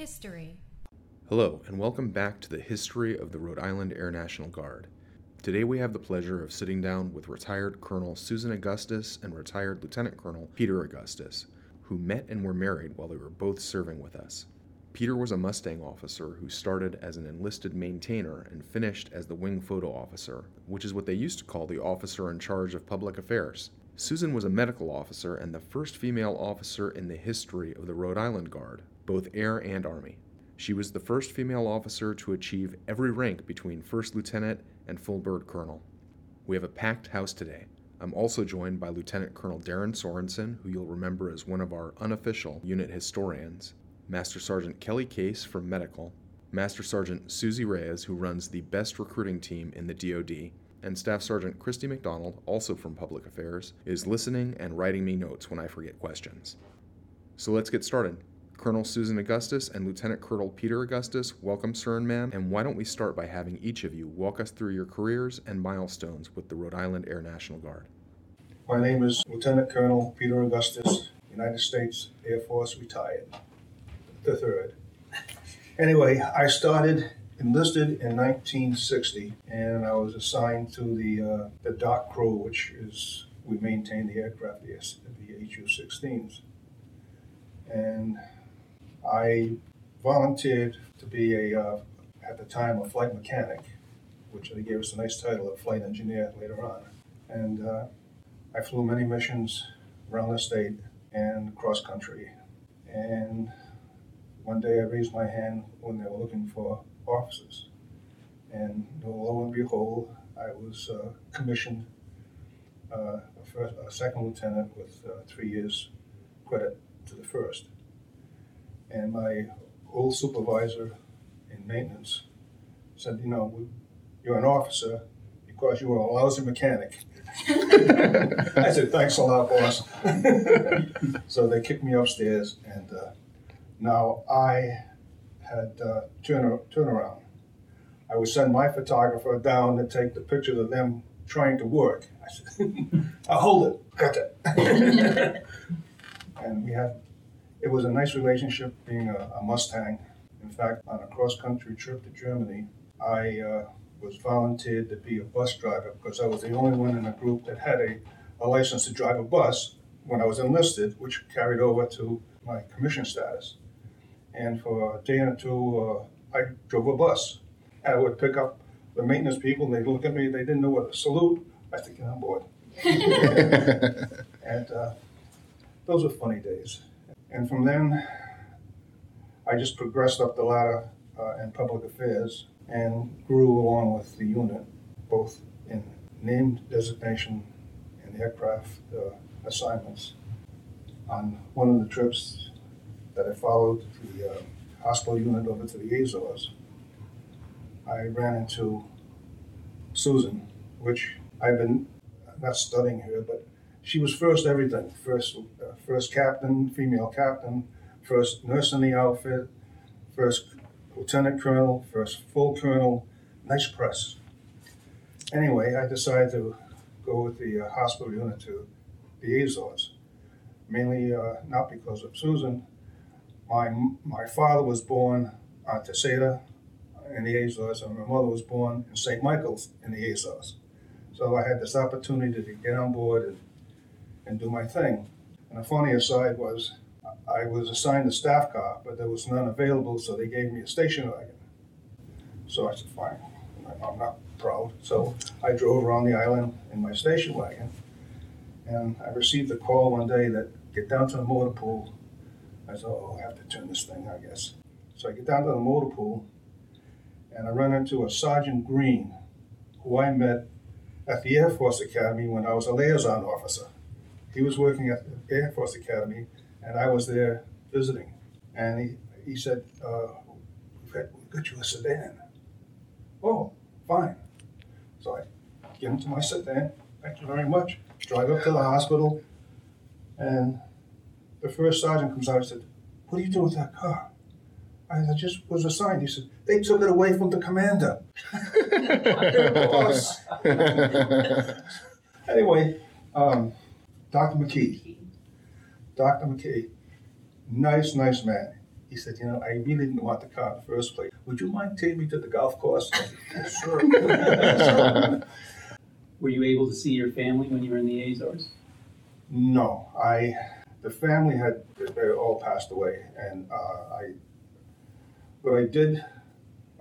History. Hello, and welcome back to the history of the Rhode Island Air National Guard. Today we have the pleasure of sitting down with retired Colonel Susan Augustus and retired Lieutenant Colonel Peter Augustus, who met and were married while they were both serving with us. Peter was a Mustang officer who started as an enlisted maintainer and finished as the wing photo officer, which is what they used to call the officer in charge of public affairs. Susan was a medical officer and the first female officer in the history of the Rhode Island Guard, both Air and Army. She was the first female officer to achieve every rank between first lieutenant and full bird colonel. We have a packed house today. I'm also joined by Lieutenant Colonel Darren Sorensen, who you'll remember as one of our unofficial unit historians, Master Sergeant Kelly Case from Medical, Master Sergeant Susie Reyes, who runs the best recruiting team in the DoD, and Staff Sergeant Christy McDonald, also from Public Affairs, is listening and writing me notes when I forget questions. So let's get started. Colonel Susan Augustus and Lieutenant Colonel Peter Augustus, welcome, sir and ma'am. And why don't we start by having each of you walk us through your careers and milestones with the Rhode Island Air National Guard? My name is Lieutenant Colonel Peter Augustus, United States Air Force retired, the third. Anyway, I started enlisted in 1960, and I was assigned to the uh, the dock crew, which is we maintain the aircraft, the, the HU-16s, and I volunteered to be a, uh, at the time, a flight mechanic, which they gave us a nice title of flight engineer later on. And uh, I flew many missions around the state and cross country. And one day I raised my hand when they were looking for officers. And lo and behold, I was uh, commissioned uh, a, first, a second lieutenant with uh, three years credit to the first and my old supervisor in maintenance said, you know, you're an officer because you were a lousy mechanic. I said, thanks a lot, boss. so they kicked me upstairs, and uh, now I had uh, turn turnaround. I would send my photographer down to take the pictures of them trying to work. I said, I'll hold it, got it. and we had it was a nice relationship being a, a Mustang. In fact, on a cross country trip to Germany, I uh, was volunteered to be a bus driver because I was the only one in the group that had a, a license to drive a bus when I was enlisted, which carried over to my commission status. And for a day or two, uh, I drove a bus. I would pick up the maintenance people, and they'd look at me, they didn't know what to salute. I get on board. and uh, those were funny days. And from then, I just progressed up the ladder uh, in public affairs and grew along with the unit, both in named designation and aircraft uh, assignments. On one of the trips that I followed the uh, hospital unit over to the Azores, I ran into Susan, which I've been not studying her, but she was first everything. First, uh, first captain, female captain, first nurse in the outfit, first lieutenant colonel, first full colonel. Nice press. Anyway, I decided to go with the uh, hospital unit to the Azores, mainly uh, not because of Susan. My my father was born on Terceira in the Azores, and my mother was born in St. Michael's in the Azores. So I had this opportunity to get on board and and do my thing. And the funny aside was, I was assigned a staff car, but there was none available, so they gave me a station wagon. So I said, fine, I'm not proud. So I drove around the island in my station wagon, and I received a call one day that get down to the motor pool. I said, oh, I have to turn this thing, I guess. So I get down to the motor pool, and I run into a Sergeant Green, who I met at the Air Force Academy when I was a liaison officer. He was working at the Air Force Academy, and I was there visiting. And he, he said, uh, we've, got, we've got you a sedan. Oh, fine. So I get into my sedan. Thank you very much. Drive up to the hospital, and the first sergeant comes out and said, What are you doing with that car? I just was assigned. He said, They took it away from the commander. anyway, um, Dr. McKee. Dr. McKee, nice, nice man. he said, you know, I really didn't want the car in the first place. Would you mind taking me to the golf course? sure. Were you able to see your family when you were in the Azores? no, I, the family had, they all passed away, and uh, I, what I did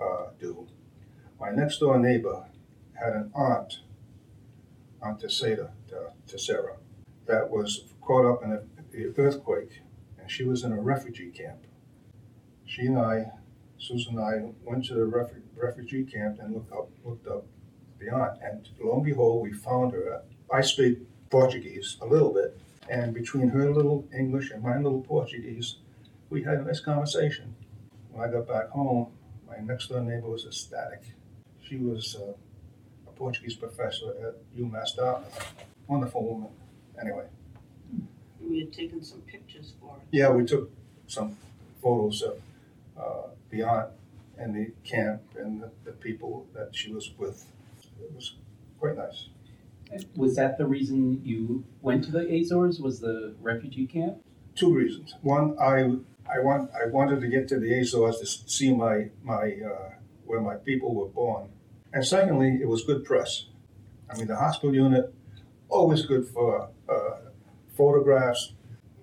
uh, do, my next door neighbor had an aunt, Aunt Tessada, Tessera, that was caught up in a, the earthquake, and she was in a refugee camp. She and I, Susan and I, went to the refu- refugee camp and looked up, looked up the aunt, and lo and behold, we found her. I speak Portuguese a little bit, and between her little English and my little Portuguese, we had a nice conversation. When I got back home, my next door neighbor was ecstatic. She was uh, a Portuguese professor at UMass Dartmouth. Wonderful woman. Anyway, We had taken some pictures for it. yeah, we took some photos of uh, the aunt and the camp and the, the people that she was with. It was quite nice. Was that the reason you went to the Azores? Was the refugee camp? Two reasons. One, I I want I wanted to get to the Azores to see my my uh, where my people were born, and secondly, it was good press. I mean, the hospital unit always good for uh, photographs,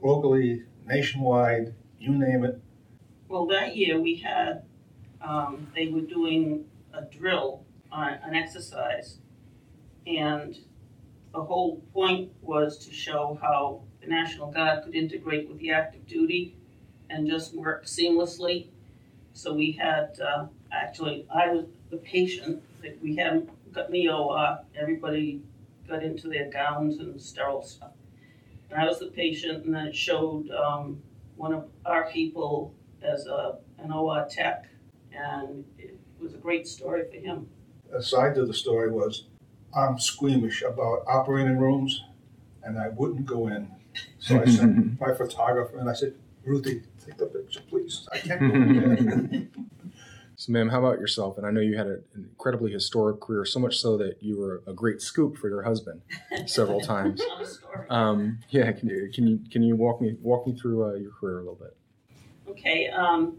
locally, nationwide, you name it. Well, that year we had, um, they were doing a drill on an exercise. And the whole point was to show how the National Guard could integrate with the active duty and just work seamlessly. So we had, uh, actually, I was the patient, that we hadn't got me OR, everybody got into their gowns and sterile stuff. And I was the patient, and then it showed, um, one of our people as a, an OR tech, and it was a great story for him. A side to the story was I'm squeamish about operating rooms, and I wouldn't go in. So I sent my photographer and I said, Ruthie, take the picture, please. I can't go in there. So, ma'am, how about yourself? And I know you had an incredibly historic career, so much so that you were a great scoop for your husband several times. Um, yeah, can you can you can you walk me walk me through uh, your career a little bit? Okay, um,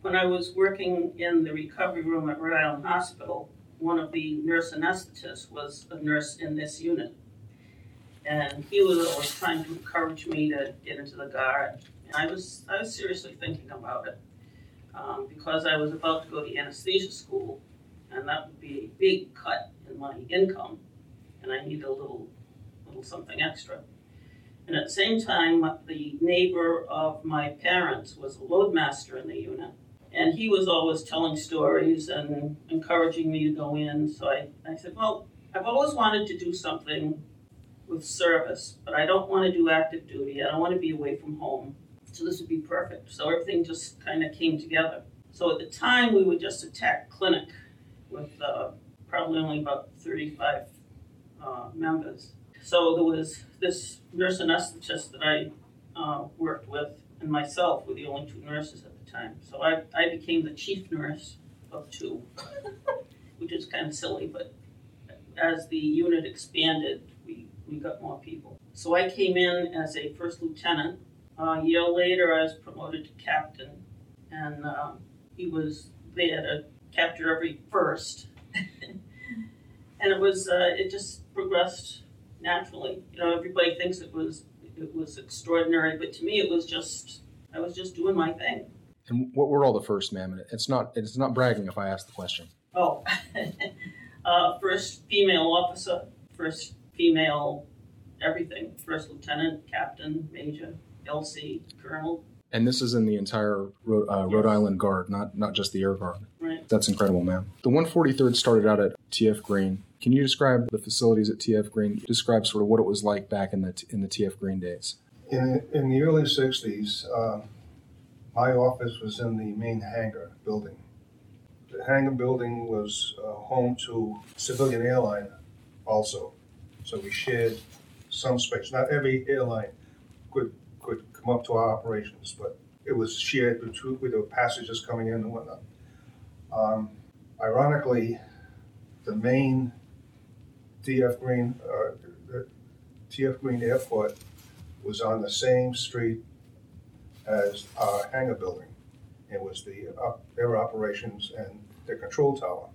when I was working in the recovery room at Rhode Island Hospital, one of the nurse anesthetists was a nurse in this unit. And he was always trying to encourage me to get into the guard. And I was, I was seriously thinking about it. Um, because I was about to go to anesthesia school, and that would be a big cut in my income. And I needed a little, little something extra. And at the same time, the neighbor of my parents was a loadmaster in the unit. And he was always telling stories and encouraging me to go in. So I, I said, Well, I've always wanted to do something with service, but I don't want to do active duty. I don't want to be away from home. So this would be perfect. So everything just kind of came together. So at the time, we were just a tech clinic with uh, probably only about 35 uh, members. So there was this nurse anesthetist that I uh, worked with, and myself were the only two nurses time. So I, I became the chief nurse of two, which is kind of silly, but as the unit expanded, we, we got more people. So I came in as a first lieutenant. a year later, I was promoted to captain, and um, he was there to capture every first. and it was, uh, it just progressed naturally. You know, everybody thinks it was it was extraordinary, but to me, it was just I was just doing my thing. And what were all the first, ma'am? And It's not it's not bragging if I ask the question. Oh, uh, first female officer, first female everything, first lieutenant, captain, major, LC, colonel. And this is in the entire Rhode, uh, Rhode Yes. Island Guard, not not just the Air Guard. Right. That's incredible, ma'am. The 143rd started out at TF Green. Can you describe the facilities at TF Green? Describe sort of what it was like back in the in the TF Green days. In, in the early 60s, uh, my office was in the main hangar building. The hangar building was uh, home to civilian airline also. So we shared some space. Not every airline could, could come up to our operations, but it was shared between, with the passengers coming in and whatnot. Um, ironically, the main TF Green, uh, TF Green Airport was on the same street as our hangar building. It was the air operations and the control tower.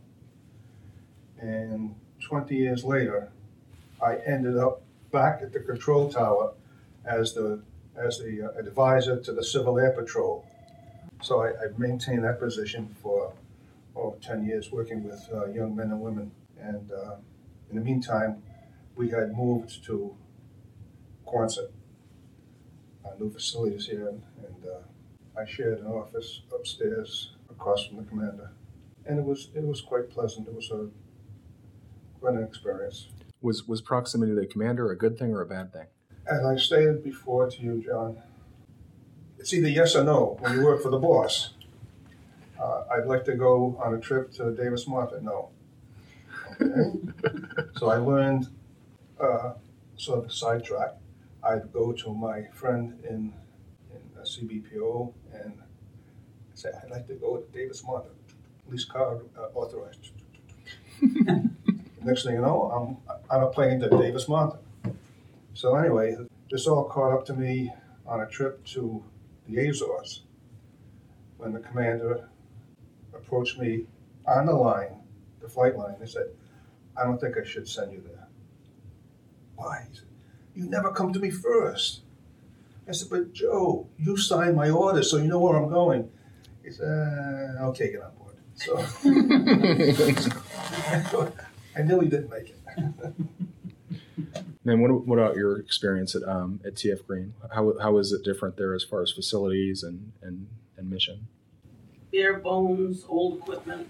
And 20 years later, I ended up back at the control tower as the as the uh, advisor to the Civil Air Patrol. So I, I maintained that position for oh, 10 years, working with uh, young men and women. And uh, in the meantime, we had moved to Quonset, our new facilities here, uh, I shared an office upstairs across from the commander. And it was it was quite pleasant. It was a quite an experience. Was was proximity to the commander a good thing or a bad thing? As I stated before to you, John, it's either yes or no when you work for the boss. Uh, I'd like to go on a trip to Davis-Monthan. No. Okay. so I learned uh, sort of a sidetrack. I'd go to my friend in CBPO and say, I'd like to go to Davis-Monthan. Police car uh, authorized. Next thing you know, I'm on a plane to Davis-Monthan. So anyway, this all caught up to me on a trip to the Azores when the commander approached me on the line, the flight line. He said, I don't think I should send you there. Why? He said, you never come to me first. I said, but Joe, you signed my order, so you know where I'm going. He said, uh, I'll take it on board. So I nearly didn't make it. And what, what about your experience at um, at TF Green? How how is it different there as far as facilities and and, and mission? bare bones, old equipment.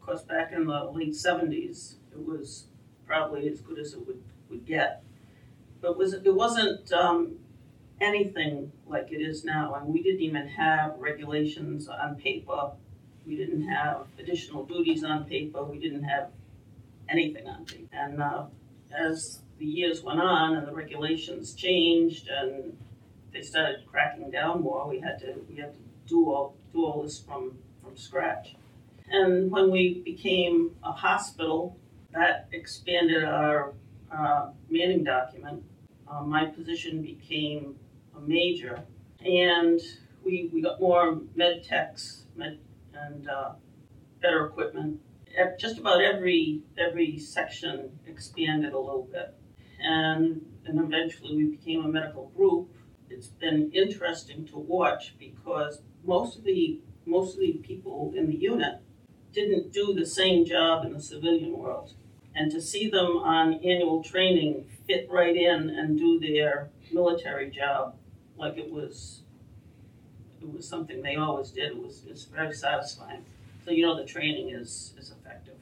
Of course, back in the late seventies, it was probably as good as it would, would get. But was it wasn't um, anything like it is now. And we didn't even have regulations on paper. We didn't have additional duties on paper. We didn't have anything on paper. And uh, as the years went on and the regulations changed and they started cracking down more, we had to we had to do all do all this from from scratch. And when we became a hospital, that expanded our uh, manning document. Uh, my position became a major, and we, we got more med techs med, and uh, better equipment. Just about every every section expanded a little bit, and and eventually we became a medical group. It's been interesting to watch because most of the most of the people in the unit didn't do the same job in the civilian world. And to see them on annual training fit right in and do their military job like it was it was something they always did, it was it's very satisfying. So you know the training is is effective.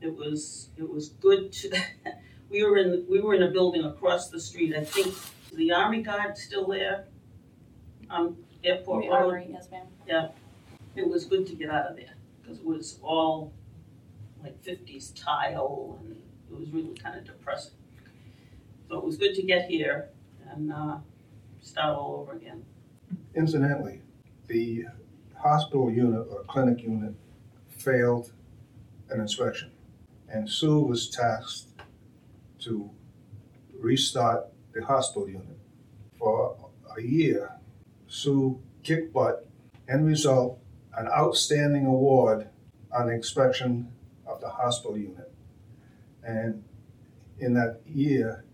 It was it was good to we were in we were in a building across the street. I think the army guard still there. Um airport The road armory, yes, ma'am. Yeah, it was good to get out of there because it was all like 50s tile and it was really kind of depressing. So it was good to get here and uh, start all over again. Incidentally, the hospital unit or clinic unit failed an inspection, and Sue was tasked to restart the hospital unit. For a year, Sue kicked butt. End result, an outstanding award on the inspection of the hospital unit. And in that year,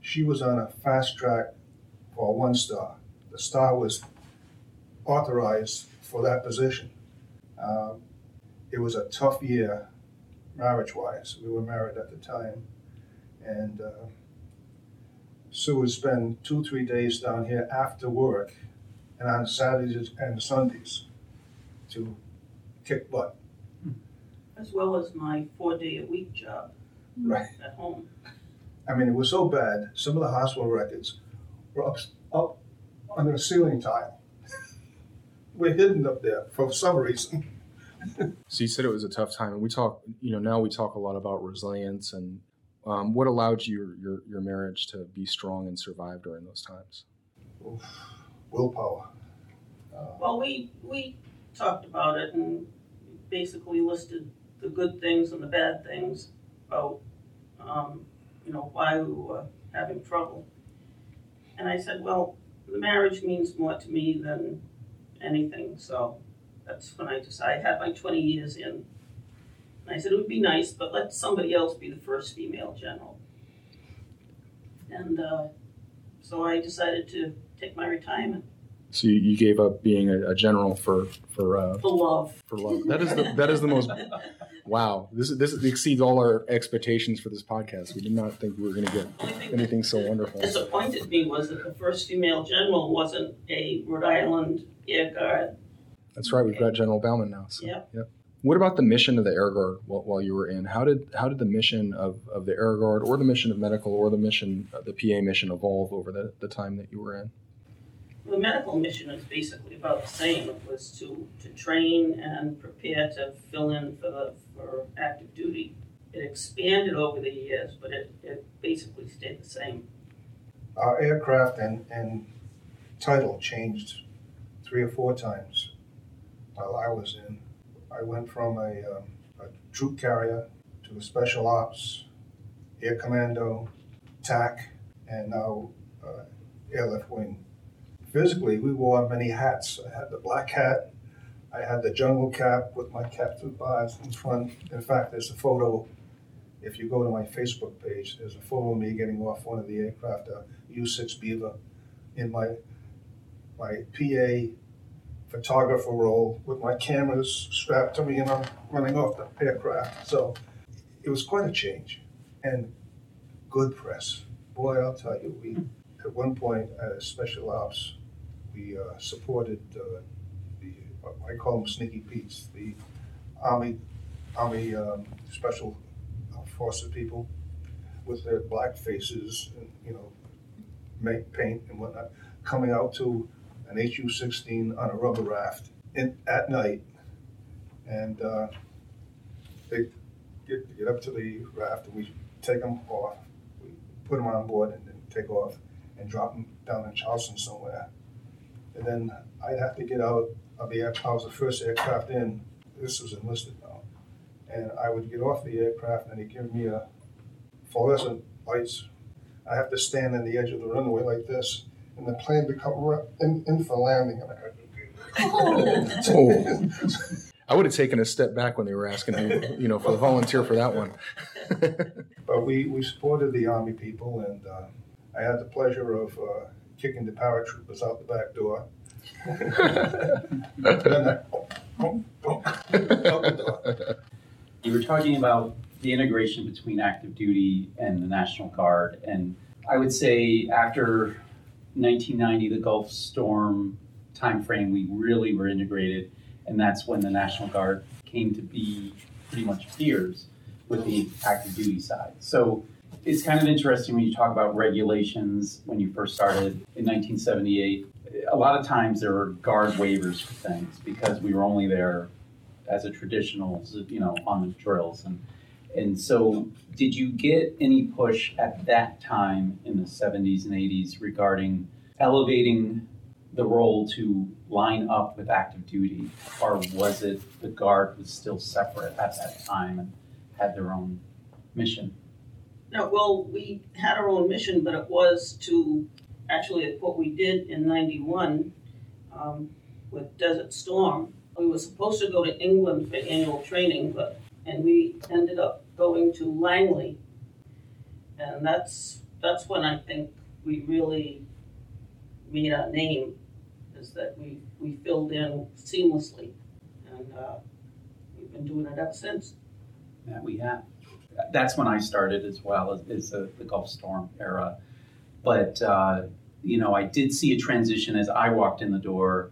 she was on a fast track for a one star. The star was authorized for that position. Um, it was a tough year, marriage wise. We were married at the time. And uh, Sue would spend two, three days down here after work and on Saturdays and Sundays to kick butt. As well as my four day a week job Right. at home. I mean, it was so bad, some of the hospital records were up, up under the ceiling tile. We're hidden up there for some reason. So you said it was a tough time, and we talk. You know, now we talk a lot about resilience and um, what allowed your, your your marriage to be strong and survive during those times. Willpower. Uh, Well, we, we talked about it and basically listed the good things and the bad things about, um, you know, why we were having trouble. And I said, well, the marriage means more to me than anything, so that's when I decided, I had my twenty years in. And I said, it would be nice, but let somebody else be the first female general. And, uh, so I decided to take my retirement So you, you gave up being a, a general for for uh, for love. for love. That is the that is the most wow. This is this exceeds all our expectations for this podcast. We did not think we were going to get anything so wonderful. What disappointed me was that the first female general wasn't a Rhode Island Air Guard. That's right. We've got General Bauman now. So, Yep. What about the mission of the Air Guard while, while you were in? How did how did the mission of, of the Air Guard or the mission of medical or the mission uh, the PA mission evolve over the, the time that you were in? The medical mission is basically about the same. It was to, to train and prepare to fill in for the, for active duty. It expanded over the years, but it, it basically stayed the same. Our aircraft and, and title changed three or four times while I was in. I went from a, um, a troop carrier to a special ops, air commando, TAC, and now uh, airlift wing. Physically, we wore many hats. I had the black hat, I had the jungle cap with my captive bars in front. In fact, there's a photo. If you go to my Facebook page, there's a photo of me getting off one of the aircraft, a U-6 Beaver, in my my PA photographer role with my cameras strapped to me and I'm running off the aircraft. So it was quite a change and good press. Boy, I'll tell you, we at one point as special ops, we uh, supported uh, the I call them Sneaky Pete's, the Army Army um, Special Forces people with their black faces and you know make paint and whatnot, coming out to an HU-16 on a rubber raft in, at night, and uh, they get, get up to the raft and we take them off, we put them on board and then take off and drop them down in Charleston somewhere, and then I'd have to get out of the air. I was the first aircraft in. This was enlisted now, and I would get off the aircraft and they'd give me a fluorescent lights. I have to stand on the edge of the runway like this, and the plane would come in, in for landing. And I Oh. I would have taken a step back when they were asking me, you know, for the volunteer for that one. But we, we supported the Army people, and uh, I had the pleasure of uh, kicking the paratroopers out the back door. Then I- boom, boom, out the door. You were talking about the integration between active duty and the National Guard, and I would say after 1990, the Gulf Storm timeframe, we really were integrated, and that's when the National Guard came to be pretty much peers with the active duty side. So it's kind of interesting when you talk about regulations when you first started in 1978. A lot of times there were guard waivers for things because we were only there as a traditional, you know, on the drills. And, and so, did you get any push at that time in the 70s and 80s regarding elevating the role to line up with active duty? Or was it the Guard was still separate at that time and had their own mission? No, well, we had our own mission, but it was to, actually, what we did in ninety-one, um, with Desert Storm. We were supposed to go to England for annual training, but, and we ended up going to Langley. And that's, that's when I think we really made our name, is that we, we filled in seamlessly. And, uh, we've been doing it ever since. that we have. That's when I started as well as, as the, the Gulf Storm era. But uh, you know, I did see a transition as I walked in the door,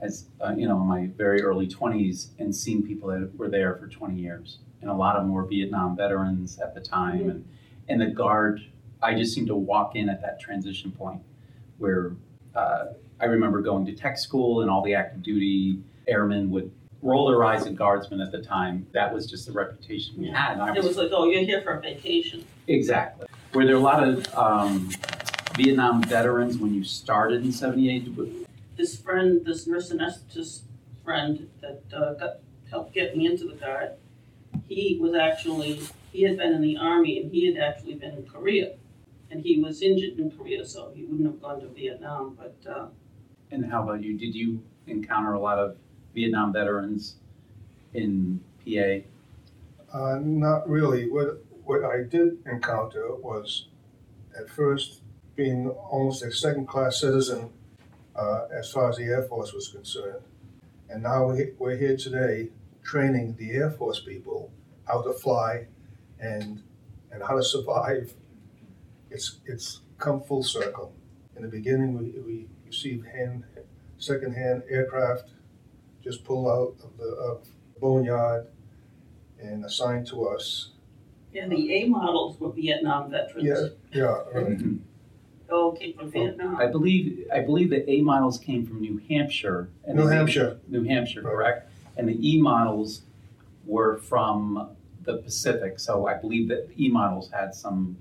as uh, you know, in my very early twenties, and seeing people that were there for twenty years, and a lot of them were Vietnam veterans at the time, and and the guard. I just seemed to walk in at that transition point where uh, I remember going to tech school, and all the active duty airmen would roll their eyes at guardsmen at the time. That was just the reputation we had. And It was like, oh, you're here for a vacation. exactly. Were there a lot of um, Vietnam veterans when you started in '78? this friend, this nurse anesthetist friend that uh, got, helped get me into the guard, he was actually, he had been in the army and he had actually been in Korea. And he was injured in Korea, so he wouldn't have gone to Vietnam, but, uh, And how about you? Did you encounter a lot of Vietnam veterans in PA? Uh, not really. What what I did encounter was, at first, being almost a second class citizen uh, as far as the Air Force was concerned, and now we- we're here today training the Air Force people how to fly, and and how to survive. It's it's come full circle. In the beginning, we, we received hand secondhand aircraft just pull out of the of boneyard and assigned to us. Yeah, the A models were Vietnam veterans. Yeah, yeah, right. They all came from Vietnam. I believe, I believe the A models came from New Hampshire. and New they- Hampshire. New Hampshire, Right. correct? And the E models were from the Pacific, so I believe that E models had some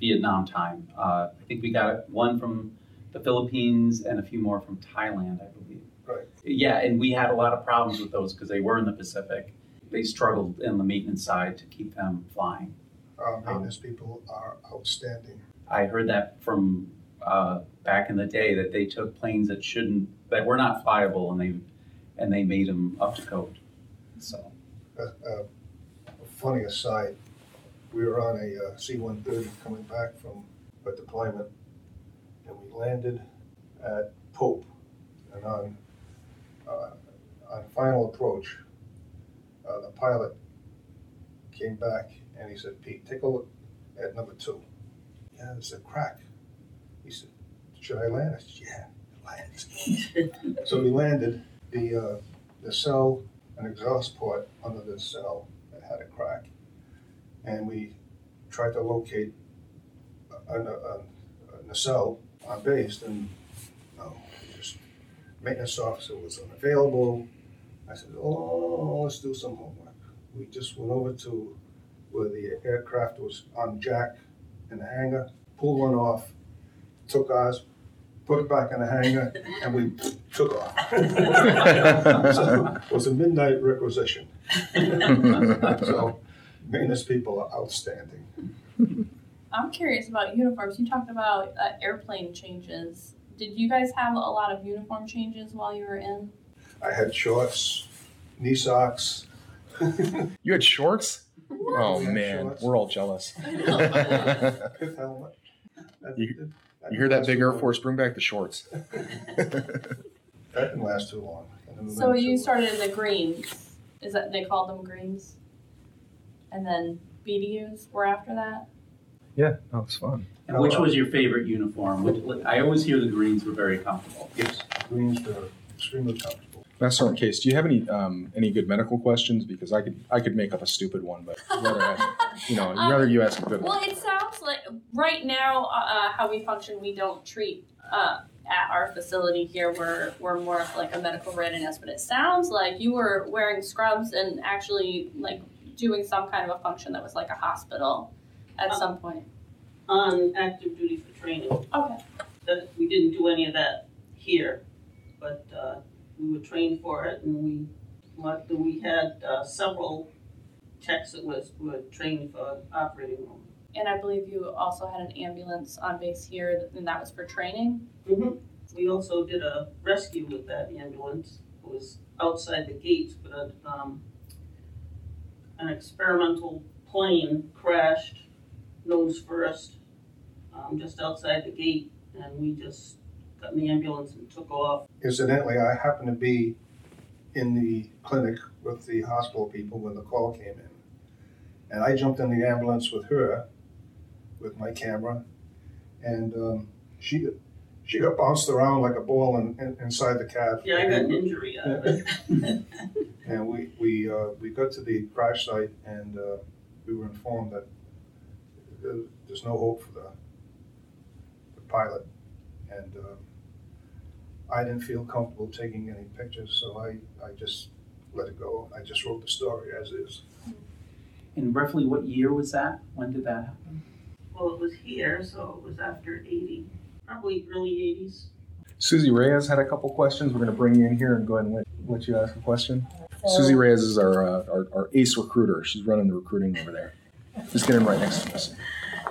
Vietnam time. Uh, I think we got one from the Philippines and a few more from Thailand, I believe. Right. Yeah, and we had a lot of problems with those because they were in the Pacific. They struggled in the maintenance side to keep them flying. Our maintenance people are outstanding. I heard that from uh, back in the day that they took planes that shouldn't, that were not flyable, and they and they made them up to code. So A, a, a funny aside, we were on a uh, C-130 coming back from a deployment, and we landed at Pope, and on uh, on final approach, uh, the pilot came back and he said, "Pete, take a look at number two. Yeah, there's a crack." He said, "Should I land?" I said, "Yeah, land." so we landed. The uh, the cell an exhaust port under the cell that had a crack. And we tried to locate a, a, a, a nacelle on base, and maintenance officer was unavailable. I said, oh, let's do some homework. We just went over to where the aircraft was on jack in the hangar, pulled one off, took ours, put it back in the hangar, and we took off. so it was a midnight requisition. So maintenance people are outstanding. I'm curious about uniforms. You talked about uh, airplane changes. Did you guys have a lot of uniform changes while you were in? I had shorts, knee socks. You had shorts? Oh Yeah, man, shorts. we're all jealous. you Pith helmet. That- You- hear that big Air Force? Bring back the shorts. That didn't last too long. And then we So you to- started in the greens. Is that they called them greens? And then BDUs were after that. yeah, that was fun. And which was your favorite uniform? Which, I always hear the Greens were very comfortable. Yes, greens were extremely comfortable. Master Sergeant Case, do you have any um, any good medical questions? Because I could I could make up a stupid one, but rather ask, you know, I'd rather you ask a good one. Well, it sounds like right now, uh, uh, how we function, we don't treat uh, at our facility here. We're we're more of like a medical readiness, but it sounds like you were wearing scrubs and actually like doing some kind of a function that was like a hospital at Um, some point. On active duty for training. Okay. That, we didn't do any of that here, but, uh, we were trained for it and we, what, we had, uh, several techs that was, were trained for operating room. And I believe you also had an ambulance on base here, and that was for training. Mm-hmm. We also did a rescue with that ambulance. It was outside the gates, but a, um, an experimental plane crashed nose first, um, just outside the gate, and we just got in the ambulance and took off. Incidentally, I happened to be in the clinic with the hospital people when the call came in. And I jumped in the ambulance with her, with my camera, and um, she she got bounced around like a ball in, in, inside the cab. Yeah, I got an injury out of it. And we we uh, we got to the crash site, and uh, we were informed that there- there's no hope for the, the pilot, and um, I didn't feel comfortable taking any pictures, so I I just let it go. I just wrote the story as is. And roughly what year was that? When did that happen? Well, it was here, so it was after eighty, probably early eighties. Susie Reyes had a couple questions. We're going to bring you in here and go ahead and let, let you ask a question. So- Susie Reyes is our, uh, our our ace recruiter. She's running the recruiting over there. Just get in right next to us.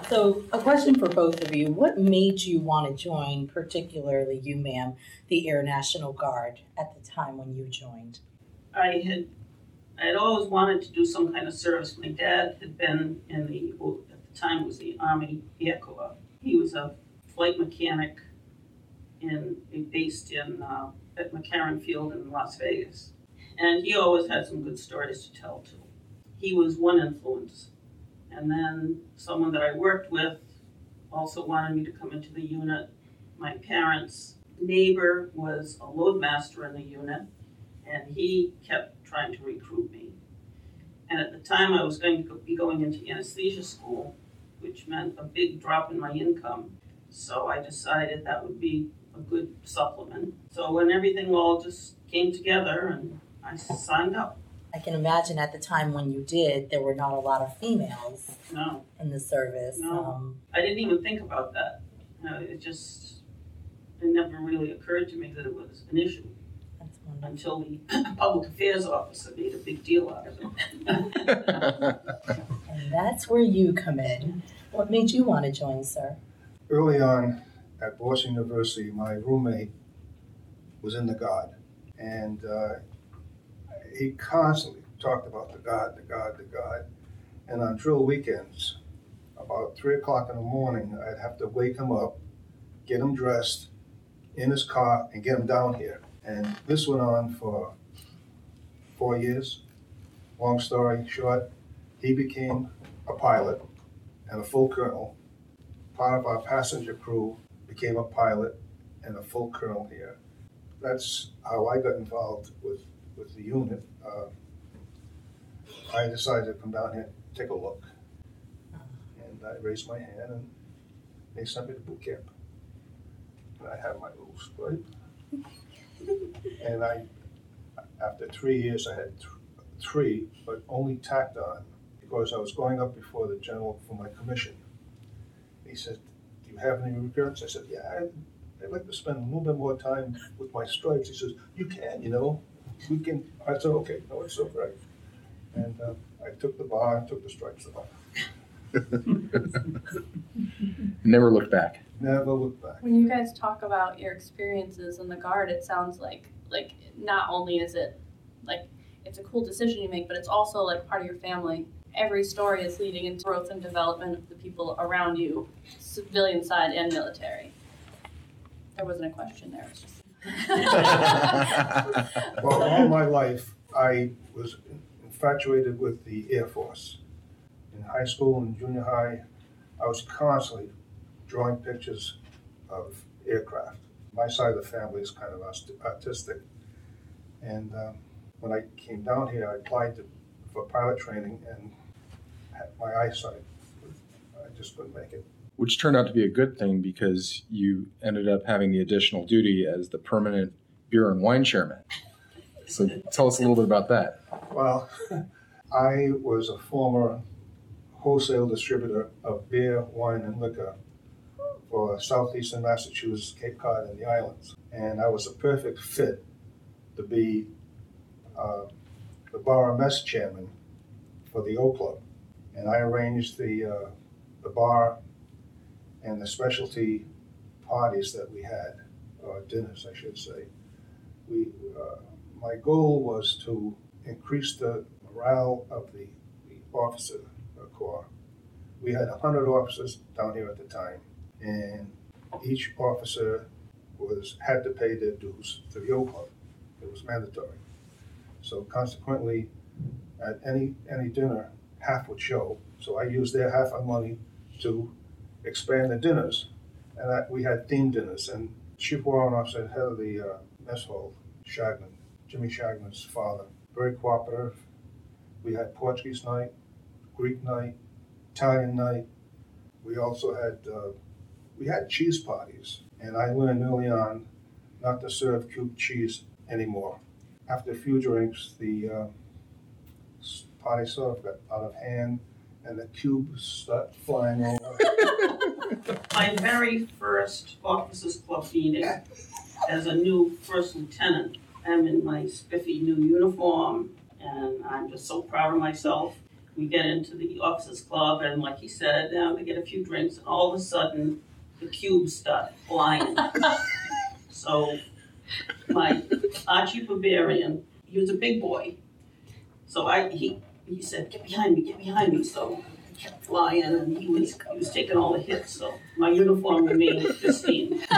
So, a question for both of you. What made you want to join, particularly you, ma'am, the Air National Guard at the time when you joined? I had I had always wanted to do some kind of service. My dad had been in the well, at the time was the Army Air Corps. He was a flight mechanic in based in uh, at McCarran Field in Las Vegas, and he always had some good stories to tell too. He was one influence, and then someone that I worked with also wanted me to come into the unit. My parents' neighbor was a loadmaster in the unit, and he kept trying to recruit me. And at the time, I was going to be going into anesthesia school, which meant a big drop in my income. So I decided that would be a good supplement. So when everything all just came together, and I signed up. I can imagine at the time when you did, there were not a lot of females No, in the service. No. Um, I didn't even think about that. It just it never really occurred to me that it was an issue that's until the public affairs officer made a big deal out of it. And that's where you come in. What made you want to join, sir? Early on at Boston University, my roommate was in the Guard, and uh, he constantly talked about the God, the God, the God. And on drill weekends, about three o'clock in the morning, I'd have to wake him up, get him dressed in his car, and get him down here. And this went on for four years. Long story short, he became a pilot and a full colonel part of our passenger crew became a pilot and a full colonel here. That's how I got involved with, with the unit. Uh, I decided to come down here, and take a look. And I raised my hand and they sent me to boot camp. And I had my little script. And I, after three years, I had th- three, but only tacked on because I was going up before the general for my commission. He said, Do you have any regrets? I said, Yeah, I'd, I'd like to spend a little bit more time with my stripes. He says, You can, you know. We can. I said, Okay, no, it's so great. And uh, I took the bar, I took the stripes off. Never looked back. Never looked back. When you guys talk about your experiences in the guard, it sounds like like not only is it like it's a cool decision you make, but it's also like part of your family. Every story is leading into growth and development of the people around you, civilian side and military. There wasn't a question there. It was just Well, all my life, I was infatuated with the Air Force. In high school and junior high, I was constantly drawing pictures of aircraft. My side of the family is kind of art- artistic. And um, when I came down here, I applied to, for pilot training and had my eyesight, I just couldn't make it. Which turned out to be a good thing because you ended up having the additional duty as the permanent beer and wine chairman. So tell us a little bit about that. Well, I was a former wholesale distributor of beer, wine, and liquor for southeastern Massachusetts, Cape Cod, and the islands. And I was a perfect fit to be uh, the bar and mess chairman for the O Club. And I arranged the, uh, the bar and the specialty parties that we had, or dinners, I should say. We, uh, my goal was to increase the morale of the, the officer corps. We had 100 officers down here at the time, and each officer was had to pay their dues to the O Club. It was mandatory. So consequently, at any any dinner, half would show. So I used their half of money to expand the dinners, and that we had themed dinners. And Chief Warrant Officer, head of the uh, mess hall, Shagman, Jimmy Shagman's father, very cooperative. We had Portuguese night, Greek night, Italian night. We also had uh, we had cheese parties, and I learned early on not to serve cube cheese anymore. After a few drinks, the uh, party sort of got out of hand, and the cubes started flying over. My very first officers club meeting as a new first lieutenant. I'm in my spiffy new uniform and I'm just so proud of myself. We get into the officers club and like he said, now we get a few drinks and all of a sudden the cubes start flying. so my Archie Bavarian, he he was a big boy. So I, he, he said, get behind me, get behind me, so I kept flying and he was, he was taking all the hits, so my uniform remained pristine.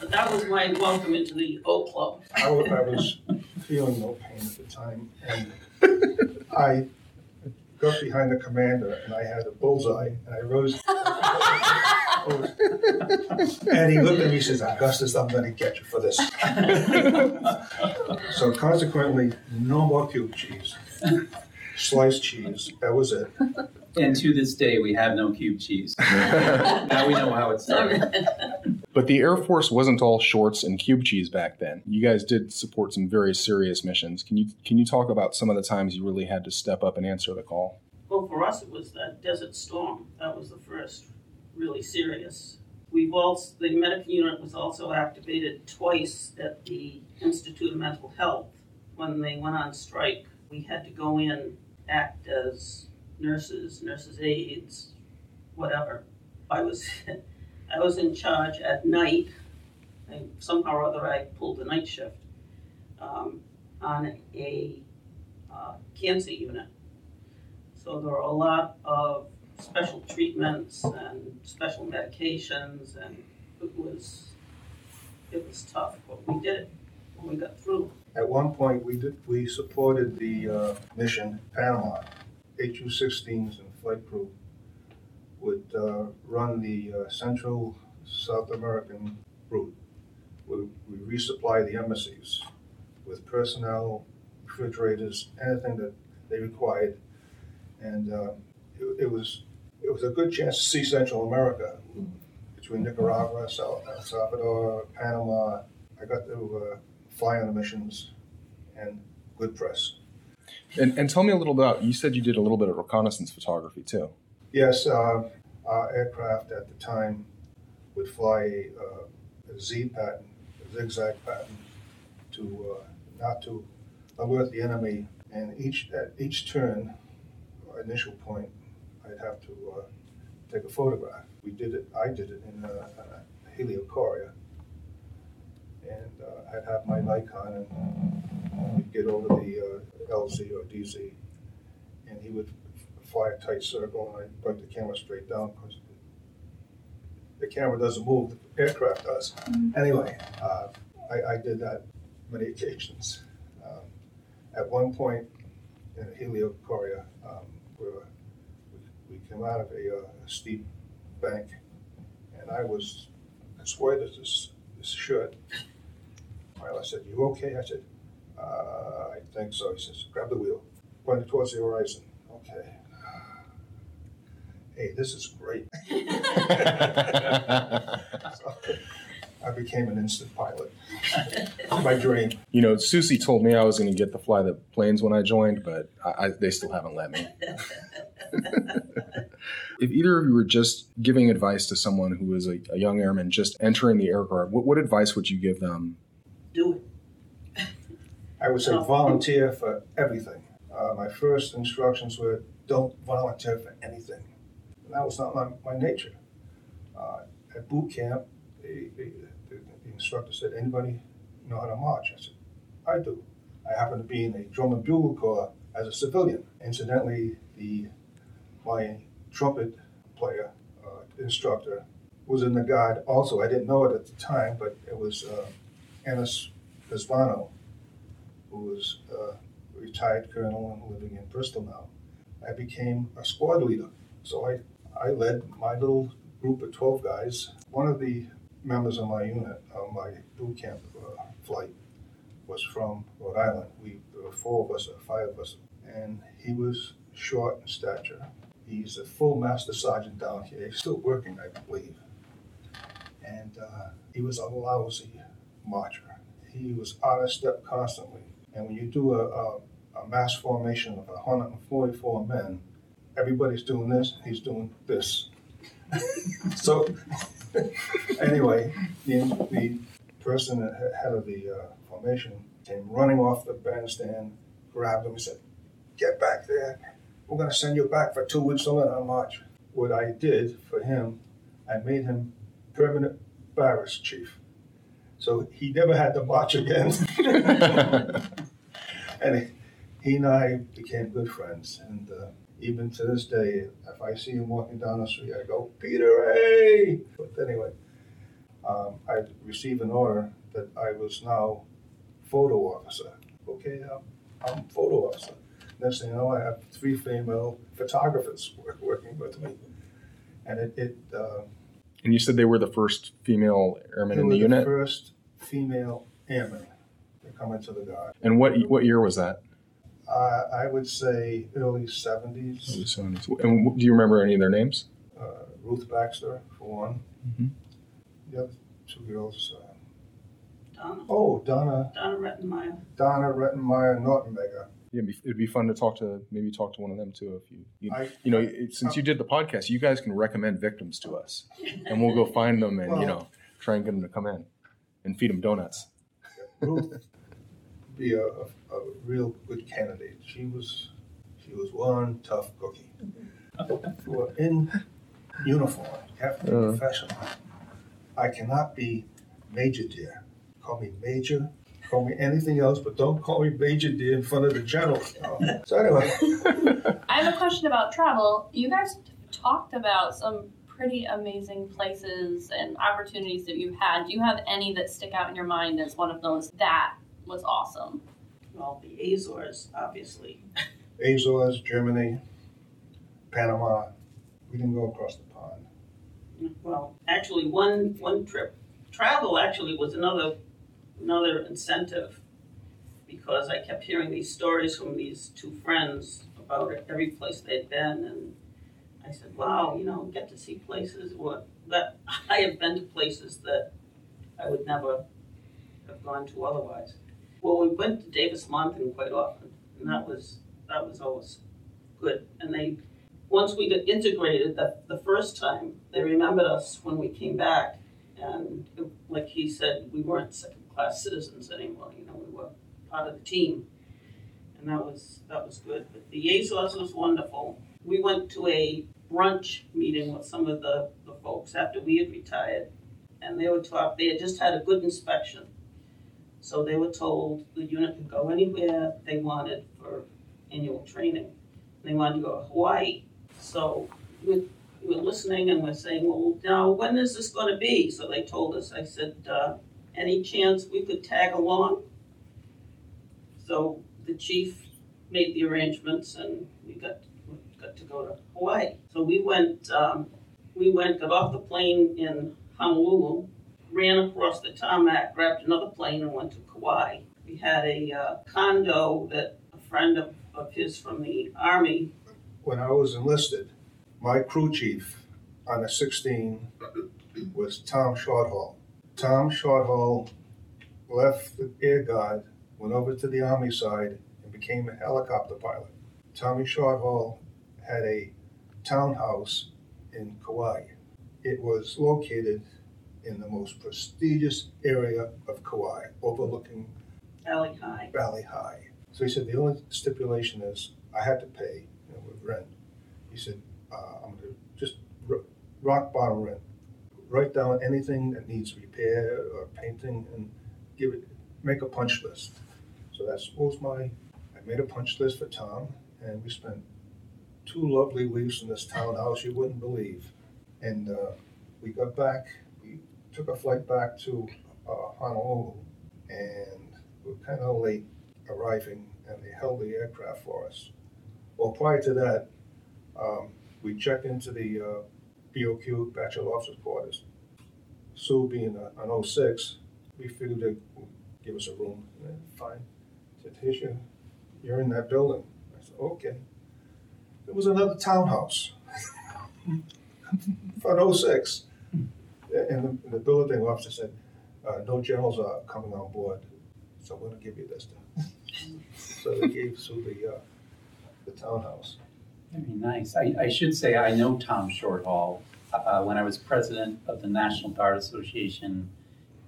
But that was my welcome into the O Club. I wa- I was feeling no pain at the time, and I got behind the commander, and I had a bullseye, and I rose. And he looked at me, and says, Augustus, I'm gonna get you for this. So consequently, no more cube cheese. Sliced cheese, that was it. And to this day, we have no cube cheese. now we know how it started. But the Air Force wasn't all shorts and cube cheese back then. You guys did support some very serious missions. Can you can you talk about some of the times you really had to step up and answer the call? Well, for us, it was that Desert Storm. That was the first really serious. We've also, the medical unit was also activated twice at the Institute of Mental Health. When they went on strike, we had to go in, act as nurses, nurses' aides, whatever. I was, I was in charge at night. I, somehow or other, I pulled the night shift um, on a uh, cancer unit. So there were a lot of special treatments and special medications, and it was it was tough, but we did it. We got through. At one point, we did, we supported the uh, mission Panama. HU-16s and flight crew would uh, run the uh, Central South American route. We, we resupply the embassies with personnel, refrigerators, anything that they required. And uh, it, it was it was a good chance to see Central America between Nicaragua, Sal- El Salvador, Panama. I got to fly on the missions and good press. And, and tell me a little about. You said you did a little bit of reconnaissance photography too. Yes, uh, our aircraft at the time would fly uh, a Z pattern, a zigzag pattern, to uh, not to alert the enemy. And each at each turn, initial point, I'd have to uh, take a photograph. We did it. I did it in a, a Helio Courier, and uh, I'd have my Nikon, and we'd get over the uh, LZ or DZ, and he would fly a tight circle and I bring the camera straight down because the camera doesn't move, the aircraft does. Anyway, uh, I, I did that many occasions. Um, at one point in Helio Courier, um, we, were, we, we came out of a, uh, steep bank and I was, I swear this, this shirt. Well, I said, You okay? I said, uh, I think so. He says, Grab the wheel, pointed towards the horizon. Okay. Hey, this is great. So, I became an instant pilot. My dream. You know, Susie told me I was going to get to fly the planes when I joined, but I, I, they still haven't let me. if either of you were just giving advice to someone who is a, a young airman just entering the Air Guard, what, what advice would you give them? Do it. I would say volunteer for everything. Uh, my first instructions were don't volunteer for anything. And that was not my, my nature. Uh, at boot camp, the, the, the, the instructor said, anybody know how to march? I said, I do. I happen to be in the drum and bugle corps as a civilian. Incidentally, the my trumpet player, uh, instructor, was in the guard also. I didn't know it at the time, but it was uh, Ennis Pisbano, who was a retired colonel and living in Bristol now. I became a squad leader. So I, I led my little group of 12 guys. One of the members of my unit, on my boot camp uh, flight, was from Rhode Island. We, there were four of us, or five of us, and he was short in stature. He's a full master sergeant down here. He's still working, I believe. And uh, he was a lousy marcher. He was out of step constantly. And when you do a, a, a mass formation of 144 men, everybody's doing this, he's doing this. so, anyway, the, the person head of the uh, formation came running off the bandstand, grabbed him, and said, Get back there. We're going to send you back for two weeks to learn how to march. What I did for him, I made him permanent barracks chief. So he never had to march again. and he and I became good friends. And uh, even to this day, if I see him walking down the street, I go, Peter, hey! But anyway, um, I received an order that I was now photo officer. Okay, I'm, I'm photo officer. Next thing you know, I have three female photographers work, working with me. And it, it uh, And you said they were the first female airmen in were the unit. first female airmen to come into the Guard. And what what year was that? Uh, I would say early 70s. Early 70s. And do you remember any of their names? Uh, Ruth Baxter, for one. Mhm. The other two girls, uh, Donna, oh, Donna, Donna Rettenmeyer. Donna Rettenmeyer Nortenberger. Yeah, it'd be, fun to talk to maybe talk to one of them too. If you you, I, you know it, since you did the podcast, you guys can recommend victims to us, and we'll go find them and you know try and get them to come in and feed them donuts. Ruth would be a, a, a real good candidate. She was, she was one tough cookie. You were in uniform, you have to be Uh. professional. I cannot be Major Dear. Call me Major, call me anything else, but don't call me Major Dear in front of the general. So anyway, I have a question about travel. You guys talked about some pretty amazing places and opportunities that you've had. Do you have any that stick out in your mind as one of those that was awesome? Well, the Azores, obviously. Azores, Germany, Panama. We didn't go across the pond. Well, actually, one one trip, travel actually was another another incentive because I kept hearing these stories from these two friends about every place they'd been, and I said, "Wow, you know, get to see places what that I have been to places that I would never have gone to otherwise." Well, we went to Davis-Monthan quite often, and that was that was always good. And they once we got integrated the, the first time, they remembered us when we came back. And it- like he said, we weren't second class citizens anymore. You know, we were part of the team. And that was that was good. But the Azores was wonderful. We went to a brunch meeting with some of the, the folks after we had retired. And they were taught they had just had a good inspection. So they were told the unit could go anywhere they wanted for annual training. They wanted to go to Hawaii. So we, we were listening and we're saying, well, now when is this going to be? So they told us. I said, uh, any chance we could tag along? So the chief made the arrangements and we got to go to Hawaii. So we went um, we went got off the plane in Honolulu, ran across the tarmac, grabbed another plane and went to Kauai. We had a uh, condo that a friend of, of his from the army When I was enlisted, my crew chief on a 16 was Tom Shorthall. Tom Shorthall left the Air Guard, went over to the Army side, and became a helicopter pilot. Tommy Shorthall had a townhouse in Kauai. It was located in the most prestigious area of Kauai, overlooking Valley High. Valley High. So he said the only stipulation is I had to pay you know, with rent. He said uh, I'm going to just ro- rock bottom rent. Write down anything that needs repair or painting and give it. Make a punch list. So that's what was my. I made a punch list for Tom, and we spent two lovely weeks in this townhouse you wouldn't believe. And uh, we got back. We took a flight back to uh, Honolulu, and we were kind of late arriving, and they held the aircraft for us. Well, prior to that, um, we checked into the uh, BOQ, Bachelor Officers Quarters. Sue being a, an 06, we figured they'd give us a room. Fine. Said, your, you're in that building. I said, okay. There was another townhouse an 06. And the, the building officer said, uh, no generals are coming on board, so we're gonna give you this. So they gave Sue the, uh, the townhouse. Very nice. I, I should say I know Tom Shorthall. Uh, when I was president of the National Guard Association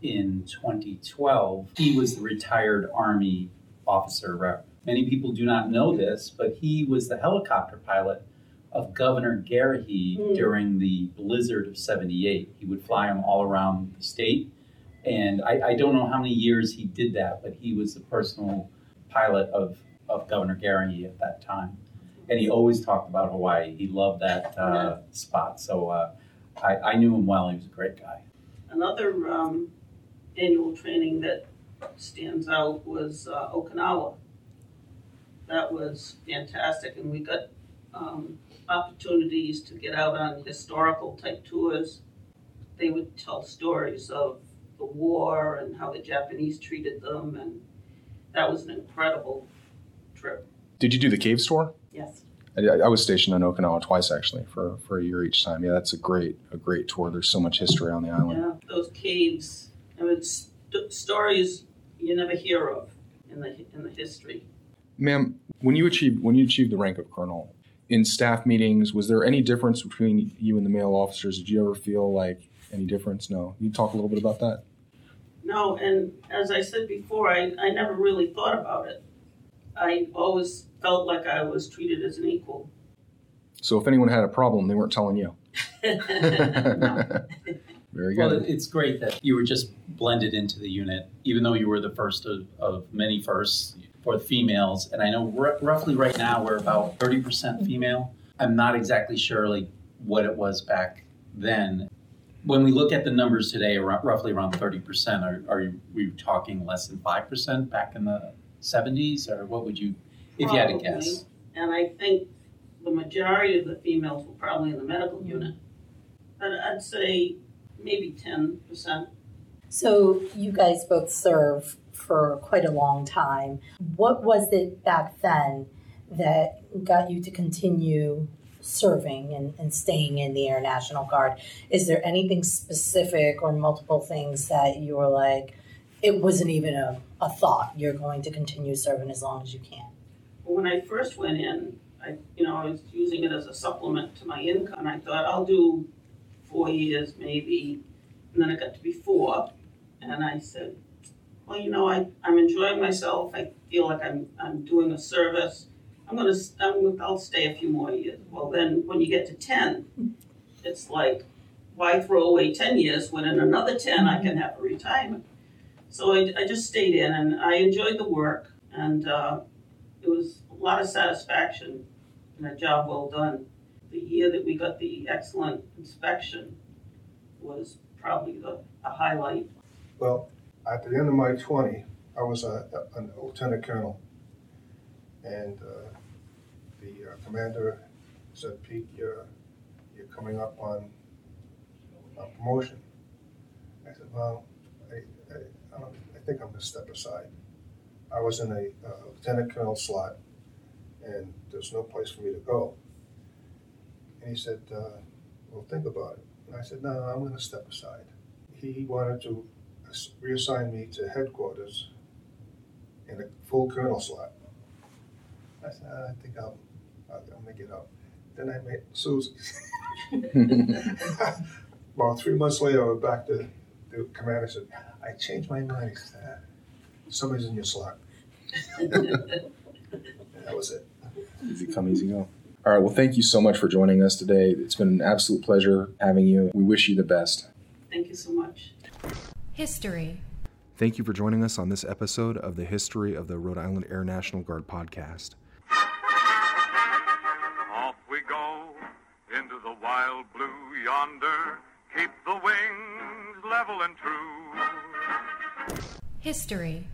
in 2012, he was the retired Army officer rep. Many people do not know this, but he was the helicopter pilot of Governor Garrahy Hmm. during the blizzard of 78. He would fly him all around the state, And I, I don't know how many years he did that, but he was the personal pilot of, of Governor Garrahy at that time. And he always talked about Hawaii. He loved that uh, spot. So uh, I, I knew him well. He was a great guy. Another um, annual training that stands out was uh, Okinawa. That was fantastic, and we got um, opportunities to get out on historical type tours. They would tell stories of the war and how the Japanese treated them, and that was an incredible trip. Did you do the cave tour? Yes. I, I was stationed in Okinawa twice actually for, for a year each time. Yeah, that's a great a great tour. There's so much history on the island. Yeah, those caves. I mean, st- stories you never hear of in the in the history. Ma'am, when you achieved when you achieved the rank of colonel in staff meetings, was there any difference between you and the male officers? Did you ever feel like any difference? No. You talk a little bit about that. No, and as I said before, I, I never really thought about it. I always felt like I was treated as an equal. So if anyone had a problem, they weren't telling you. Very good. it- it's great that you were just blended into the unit, even though you were the first of, of many firsts for the females. And I know r- roughly right now we're about 30% female. I'm not exactly sure like what it was back then. When we look at the numbers today, ar- roughly around 30%, are, are you, we talking less than 5% back in the 70s? Or what would you, if you had to guess? And I think the majority of the females were probably in the medical unit. But I'd say maybe 10%. So you guys both serve for quite a long time. What was it back then that got you to continue serving and, and staying in the Air National Guard? Is there anything specific or multiple things that you were like, it wasn't even a, a thought, you're going to continue serving as long as you can? When I first went in, I, you know, I was using it as a supplement to my income. I thought I'll do four years maybe, and then it got to be four, and I said, well, you know, I, I'm enjoying myself. I feel like I'm I'm doing a service. I'm gonna I'm, I'll stay a few more years. Well, then when you get to ten, it's like, why throw away ten years when in another ten I can have a retirement? So I, I just stayed in, and I enjoyed the work, and uh, it was a lot of satisfaction and a job well done. The year that we got the excellent inspection was probably the, the highlight. Well, at the end of my 20, I was a, a, a lieutenant colonel. And uh, the uh, commander said, Pete, you're, you're coming up on, on promotion. I said, well, I, I, I, I think I'm going to step aside. I was in a lieutenant colonel slot, and there's no place for me to go. And he said, uh, well, think about it. And I said, no I'm going to step aside. He wanted to reassigned me to headquarters in a full colonel slot. I said, "Ah, I think I'll, I'll, I'll make it up. Then I met Susie. About three months later, I went back to the commander said, I changed my mind. He said, "Ah, somebody's in your slot. And that was it. Easy come, easy go. All right. Well, thank you so much for joining us today. It's been an absolute pleasure having you. We wish you the best. Thank you so much. History. Thank you for joining us on this episode of the History of the Rhode Island Air National Guard podcast. Off we go into the wild blue yonder. Keep the wings level and true. History.